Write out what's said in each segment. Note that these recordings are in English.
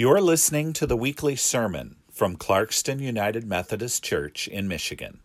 You're listening to the weekly sermon from Clarkston United Methodist Church in Michigan.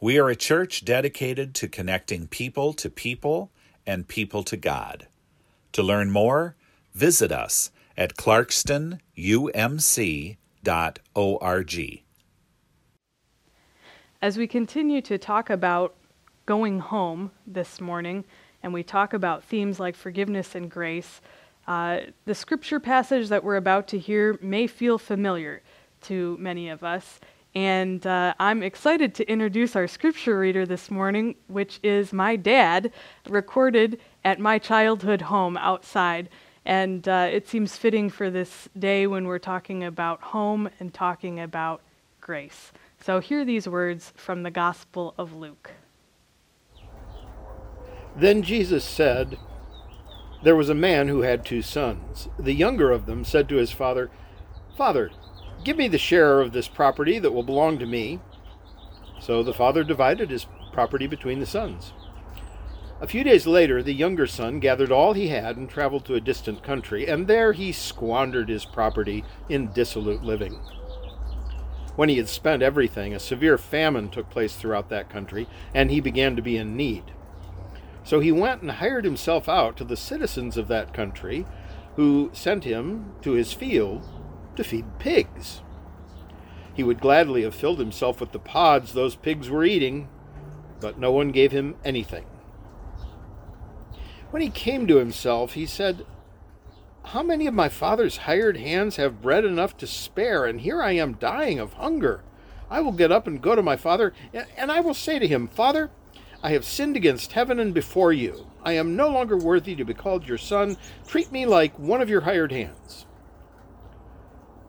We are a church dedicated to connecting people to people and people to God. To learn more, visit us at clarkstonumc.org. As we continue to talk about going home this morning, and we talk about themes like forgiveness and grace, uh, the scripture passage that we're about to hear may feel familiar to many of us, and uh, I'm excited to introduce our scripture reader this morning, which is my dad, recorded at my childhood home outside. And uh, it seems fitting for this day when we're talking about home and talking about grace. So, hear these words from the Gospel of Luke. Then Jesus said, there was a man who had two sons. The younger of them said to his father, Father, give me the share of this property that will belong to me. So the father divided his property between the sons. A few days later, the younger son gathered all he had and traveled to a distant country, and there he squandered his property in dissolute living. When he had spent everything, a severe famine took place throughout that country, and he began to be in need. So he went and hired himself out to the citizens of that country, who sent him to his field to feed pigs. He would gladly have filled himself with the pods those pigs were eating, but no one gave him anything. When he came to himself, he said, How many of my father's hired hands have bread enough to spare, and here I am dying of hunger? I will get up and go to my father, and I will say to him, Father, I have sinned against heaven and before you. I am no longer worthy to be called your son. Treat me like one of your hired hands.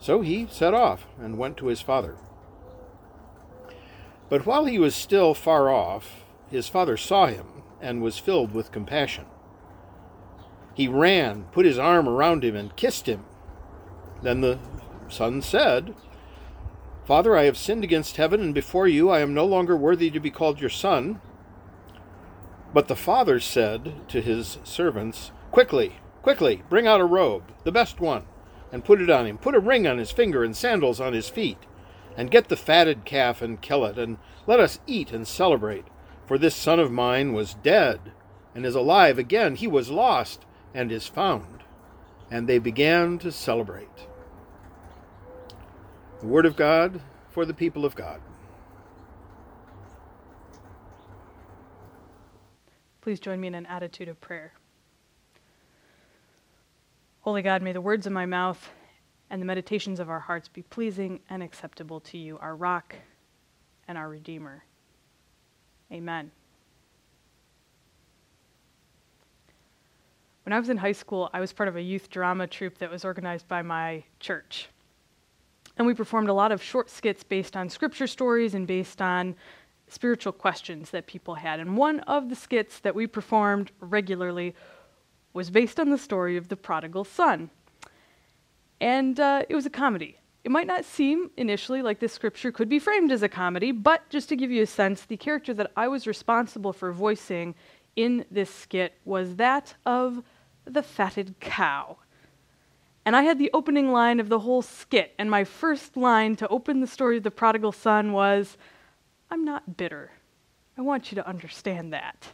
So he set off and went to his father. But while he was still far off, his father saw him and was filled with compassion. He ran, put his arm around him, and kissed him. Then the son said, Father, I have sinned against heaven and before you. I am no longer worthy to be called your son. But the father said to his servants, Quickly, quickly, bring out a robe, the best one, and put it on him. Put a ring on his finger and sandals on his feet. And get the fatted calf and kill it, and let us eat and celebrate. For this son of mine was dead, and is alive again. He was lost, and is found. And they began to celebrate. The Word of God for the people of God. Please join me in an attitude of prayer. Holy God, may the words of my mouth and the meditations of our hearts be pleasing and acceptable to you, our rock and our Redeemer. Amen. When I was in high school, I was part of a youth drama troupe that was organized by my church. And we performed a lot of short skits based on scripture stories and based on spiritual questions that people had. And one of the skits that we performed regularly was based on the story of the prodigal son. And uh, it was a comedy. It might not seem initially like this scripture could be framed as a comedy, but just to give you a sense, the character that I was responsible for voicing in this skit was that of the fatted cow. And I had the opening line of the whole skit, and my first line to open the story of the prodigal son was, I'm not bitter. I want you to understand that.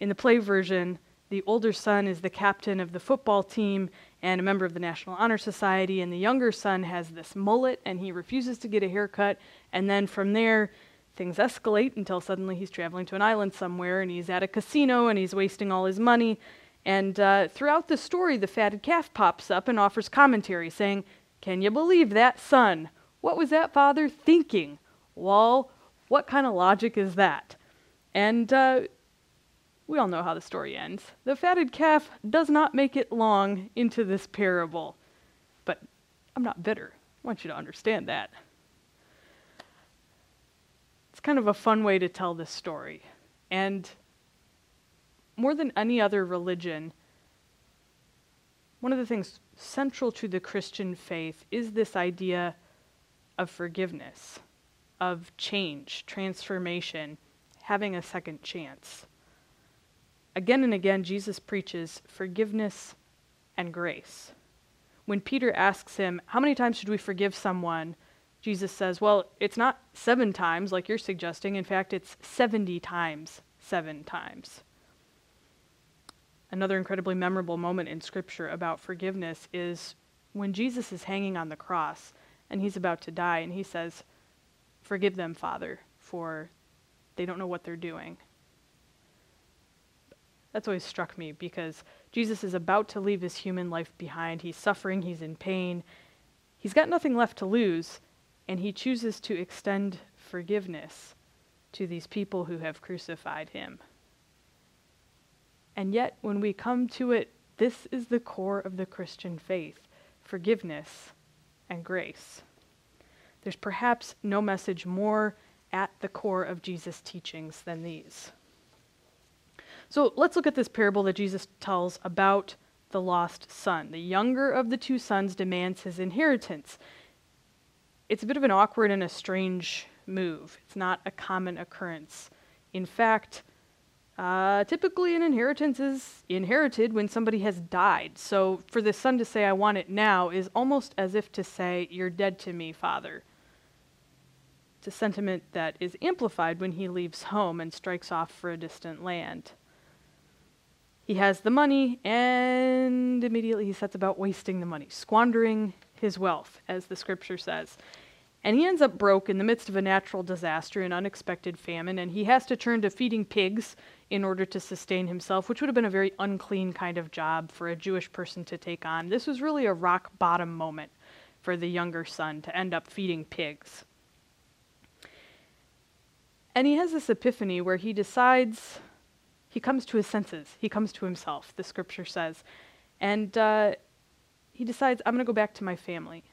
In the play version, the older son is the captain of the football team and a member of the National Honor Society, and the younger son has this mullet and he refuses to get a haircut. And then from there, things escalate until suddenly he's traveling to an island somewhere and he's at a casino and he's wasting all his money. And uh, throughout the story, the fatted calf pops up and offers commentary saying, Can you believe that, son? What was that father thinking? Well, what kind of logic is that? And uh, we all know how the story ends. The fatted calf does not make it long into this parable. But I'm not bitter. I want you to understand that. It's kind of a fun way to tell this story. And more than any other religion, one of the things central to the Christian faith is this idea of forgiveness of change, transformation, having a second chance. Again and again, Jesus preaches forgiveness and grace. When Peter asks him, How many times should we forgive someone? Jesus says, Well, it's not seven times like you're suggesting. In fact, it's 70 times seven times. Another incredibly memorable moment in Scripture about forgiveness is when Jesus is hanging on the cross and he's about to die, and he says, Forgive them, Father, for they don't know what they're doing. That's always struck me because Jesus is about to leave his human life behind. He's suffering, he's in pain, he's got nothing left to lose, and he chooses to extend forgiveness to these people who have crucified him. And yet, when we come to it, this is the core of the Christian faith forgiveness and grace. There's perhaps no message more at the core of Jesus' teachings than these. So let's look at this parable that Jesus tells about the lost son. The younger of the two sons demands his inheritance. It's a bit of an awkward and a strange move. It's not a common occurrence. In fact, uh, typically, an inheritance is inherited when somebody has died. So, for the son to say, I want it now, is almost as if to say, You're dead to me, father. A sentiment that is amplified when he leaves home and strikes off for a distant land. He has the money, and immediately he sets about wasting the money, squandering his wealth, as the scripture says. And he ends up broke in the midst of a natural disaster, an unexpected famine, and he has to turn to feeding pigs in order to sustain himself, which would have been a very unclean kind of job for a Jewish person to take on. This was really a rock bottom moment for the younger son to end up feeding pigs. And he has this epiphany where he decides, he comes to his senses, he comes to himself, the scripture says. And uh, he decides, I'm going to go back to my family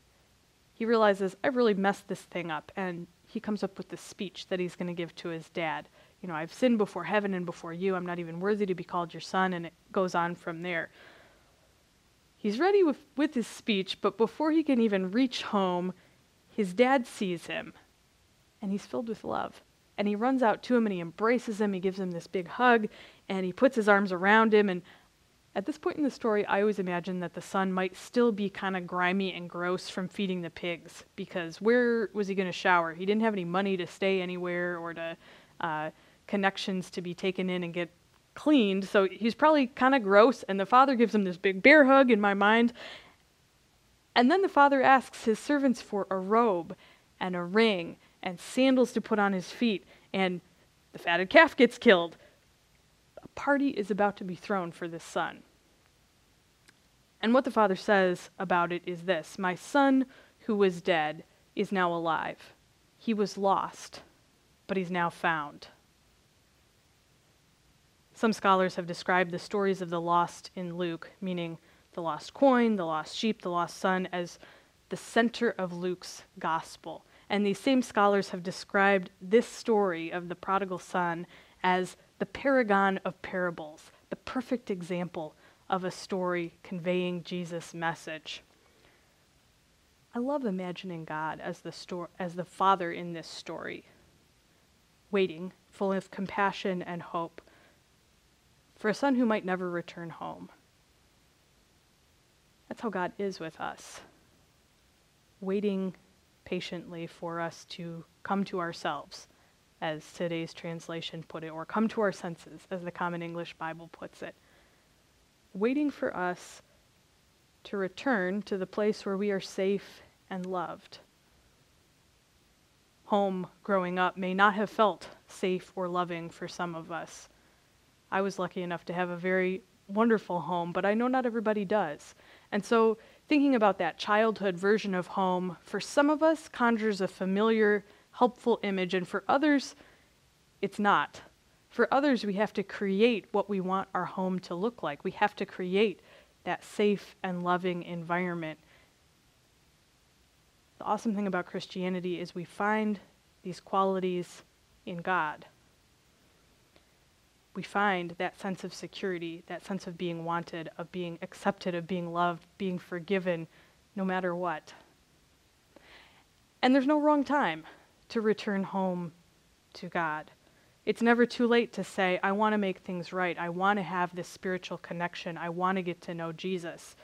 he realizes I've really messed this thing up, and he comes up with this speech that he's going to give to his dad. You know, I've sinned before heaven and before you. I'm not even worthy to be called your son, and it goes on from there. He's ready with, with his speech, but before he can even reach home, his dad sees him, and he's filled with love. And he runs out to him and he embraces him. He gives him this big hug, and he puts his arms around him. And at this point in the story, I always imagine that the son might still be kind of grimy and gross from feeding the pigs because where was he going to shower? He didn't have any money to stay anywhere or to uh, connections to be taken in and get cleaned, so he's probably kind of gross. And the father gives him this big bear hug in my mind. And then the father asks his servants for a robe and a ring and sandals to put on his feet, and the fatted calf gets killed A party is about to be thrown for this son. And what the father says about it is this My son, who was dead, is now alive. He was lost, but he's now found. Some scholars have described the stories of the lost in Luke, meaning the lost coin, the lost sheep, the lost son, as the center of Luke's gospel. And these same scholars have described this story of the prodigal son as the paragon of parables, the perfect example of a story conveying Jesus' message. I love imagining God as the, sto- as the father in this story, waiting, full of compassion and hope, for a son who might never return home. That's how God is with us, waiting patiently for us to come to ourselves as today's translation put it, or come to our senses, as the Common English Bible puts it. Waiting for us to return to the place where we are safe and loved. Home growing up may not have felt safe or loving for some of us. I was lucky enough to have a very wonderful home, but I know not everybody does. And so, thinking about that childhood version of home, for some of us, conjures a familiar helpful image, and for others, it's not. For others, we have to create what we want our home to look like. We have to create that safe and loving environment. The awesome thing about Christianity is we find these qualities in God. We find that sense of security, that sense of being wanted, of being accepted, of being loved, being forgiven, no matter what. And there's no wrong time to return home to God. It's never too late to say, I want to make things right. I want to have this spiritual connection. I want to get to know Jesus.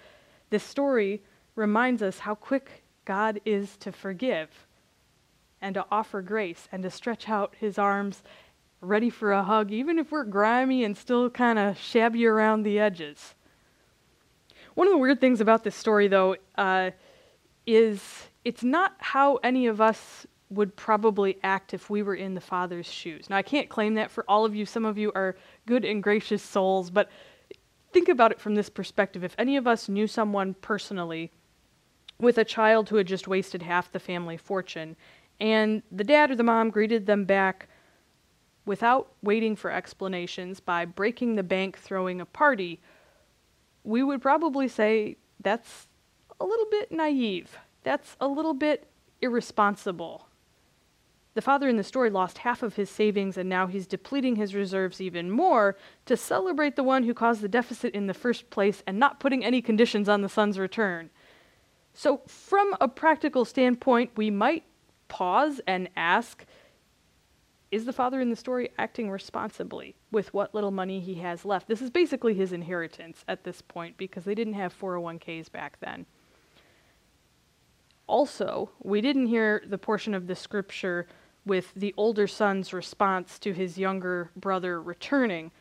This story reminds us how quick God is to forgive and to offer grace and to stretch out his arms ready for a hug, even if we're grimy and still kind of shabby around the edges. One of the weird things about this story, though, uh, is it's not how any of us would probably act if we were in the Father's shoes. Now, I can't claim that for all of you. Some of you are good and gracious souls, but think about it from this perspective. If any of us knew someone personally with a child who had just wasted half the family fortune, and the dad or the mom greeted them back without waiting for explanations by breaking the bank, throwing a party, we would probably say that's a little bit naive. That's a little bit irresponsible. The father in the story lost half of his savings and now he's depleting his reserves even more to celebrate the one who caused the deficit in the first place and not putting any conditions on the son's return. So, from a practical standpoint, we might pause and ask is the father in the story acting responsibly with what little money he has left? This is basically his inheritance at this point because they didn't have 401ks back then. Also, we didn't hear the portion of the scripture with the older son's response to his younger brother returning.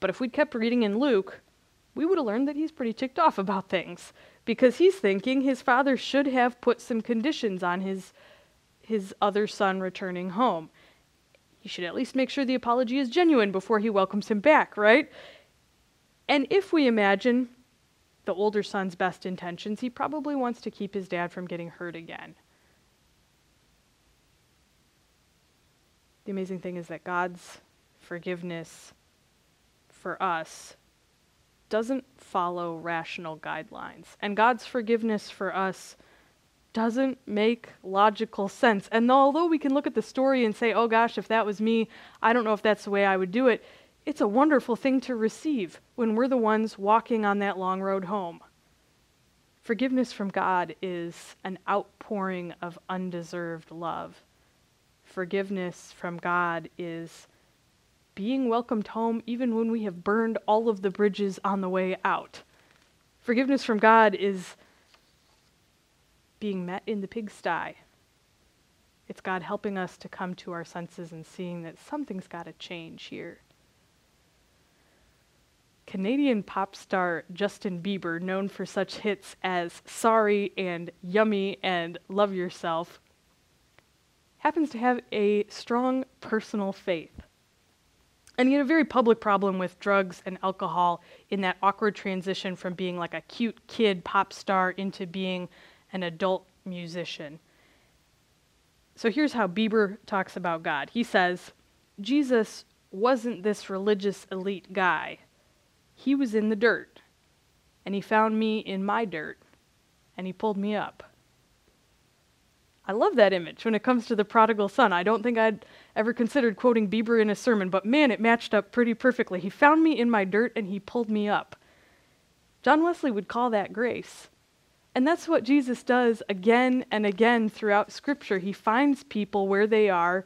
But if we'd kept reading in Luke, we would have learned that he's pretty ticked off about things because he's thinking his father should have put some conditions on his his other son returning home. He should at least make sure the apology is genuine before he welcomes him back, right? And if we imagine the older son's best intentions, he probably wants to keep his dad from getting hurt again. The amazing thing is that God's forgiveness for us doesn't follow rational guidelines. And God's forgiveness for us doesn't make logical sense. And although we can look at the story and say, oh gosh, if that was me, I don't know if that's the way I would do it, it's a wonderful thing to receive when we're the ones walking on that long road home. Forgiveness from God is an outpouring of undeserved love. Forgiveness from God is being welcomed home even when we have burned all of the bridges on the way out. Forgiveness from God is being met in the pigsty. It's God helping us to come to our senses and seeing that something's got to change here. Canadian pop star Justin Bieber, known for such hits as Sorry and Yummy and Love Yourself, happens to have a strong personal faith. And he had a very public problem with drugs and alcohol in that awkward transition from being like a cute kid pop star into being an adult musician. So here's how Bieber talks about God. He says, Jesus wasn't this religious elite guy. He was in the dirt, and he found me in my dirt, and he pulled me up. I love that image when it comes to the prodigal son. I don't think I'd ever considered quoting Bieber in a sermon, but man, it matched up pretty perfectly. He found me in my dirt and he pulled me up. John Wesley would call that grace. And that's what Jesus does again and again throughout Scripture. He finds people where they are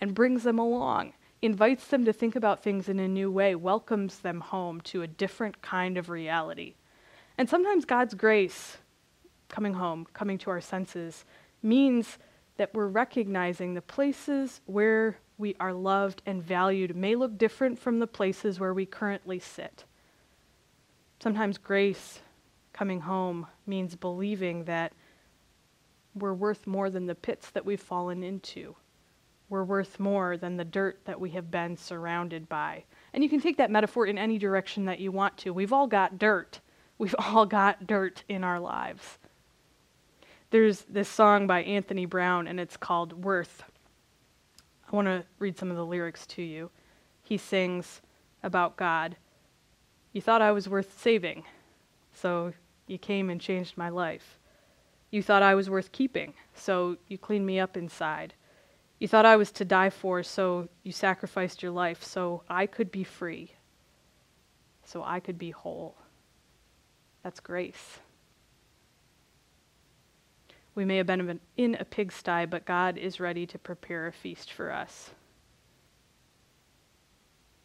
and brings them along, invites them to think about things in a new way, welcomes them home to a different kind of reality. And sometimes God's grace, coming home, coming to our senses, means that we're recognizing the places where we are loved and valued may look different from the places where we currently sit. Sometimes grace coming home means believing that we're worth more than the pits that we've fallen into. We're worth more than the dirt that we have been surrounded by. And you can take that metaphor in any direction that you want to. We've all got dirt. We've all got dirt in our lives. There's this song by Anthony Brown, and it's called Worth. I want to read some of the lyrics to you. He sings about God. You thought I was worth saving, so you came and changed my life. You thought I was worth keeping, so you cleaned me up inside. You thought I was to die for, so you sacrificed your life so I could be free, so I could be whole. That's grace. We may have been in a pigsty, but God is ready to prepare a feast for us.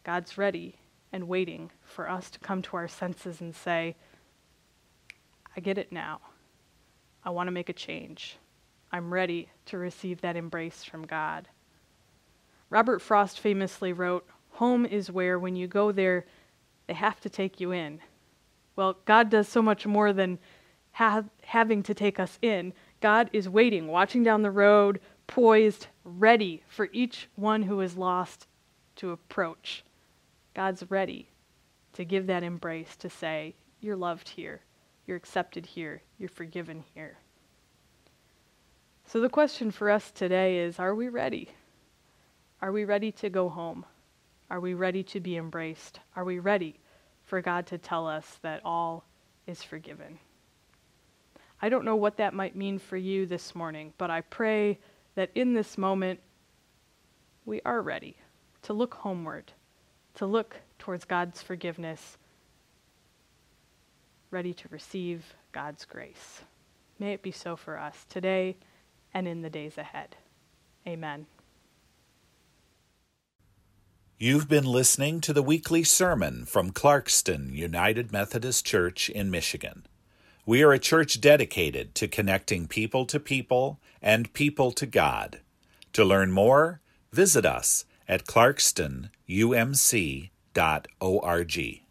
God's ready and waiting for us to come to our senses and say, I get it now. I want to make a change. I'm ready to receive that embrace from God. Robert Frost famously wrote, Home is where, when you go there, they have to take you in. Well, God does so much more than ha- having to take us in. God is waiting, watching down the road, poised, ready for each one who is lost to approach. God's ready to give that embrace, to say, You're loved here, you're accepted here, you're forgiven here. So the question for us today is Are we ready? Are we ready to go home? Are we ready to be embraced? Are we ready for God to tell us that all is forgiven? I don't know what that might mean for you this morning, but I pray that in this moment we are ready to look homeward, to look towards God's forgiveness, ready to receive God's grace. May it be so for us today and in the days ahead. Amen. You've been listening to the weekly sermon from Clarkston United Methodist Church in Michigan. We are a church dedicated to connecting people to people and people to God. To learn more, visit us at clarkstonumc.org.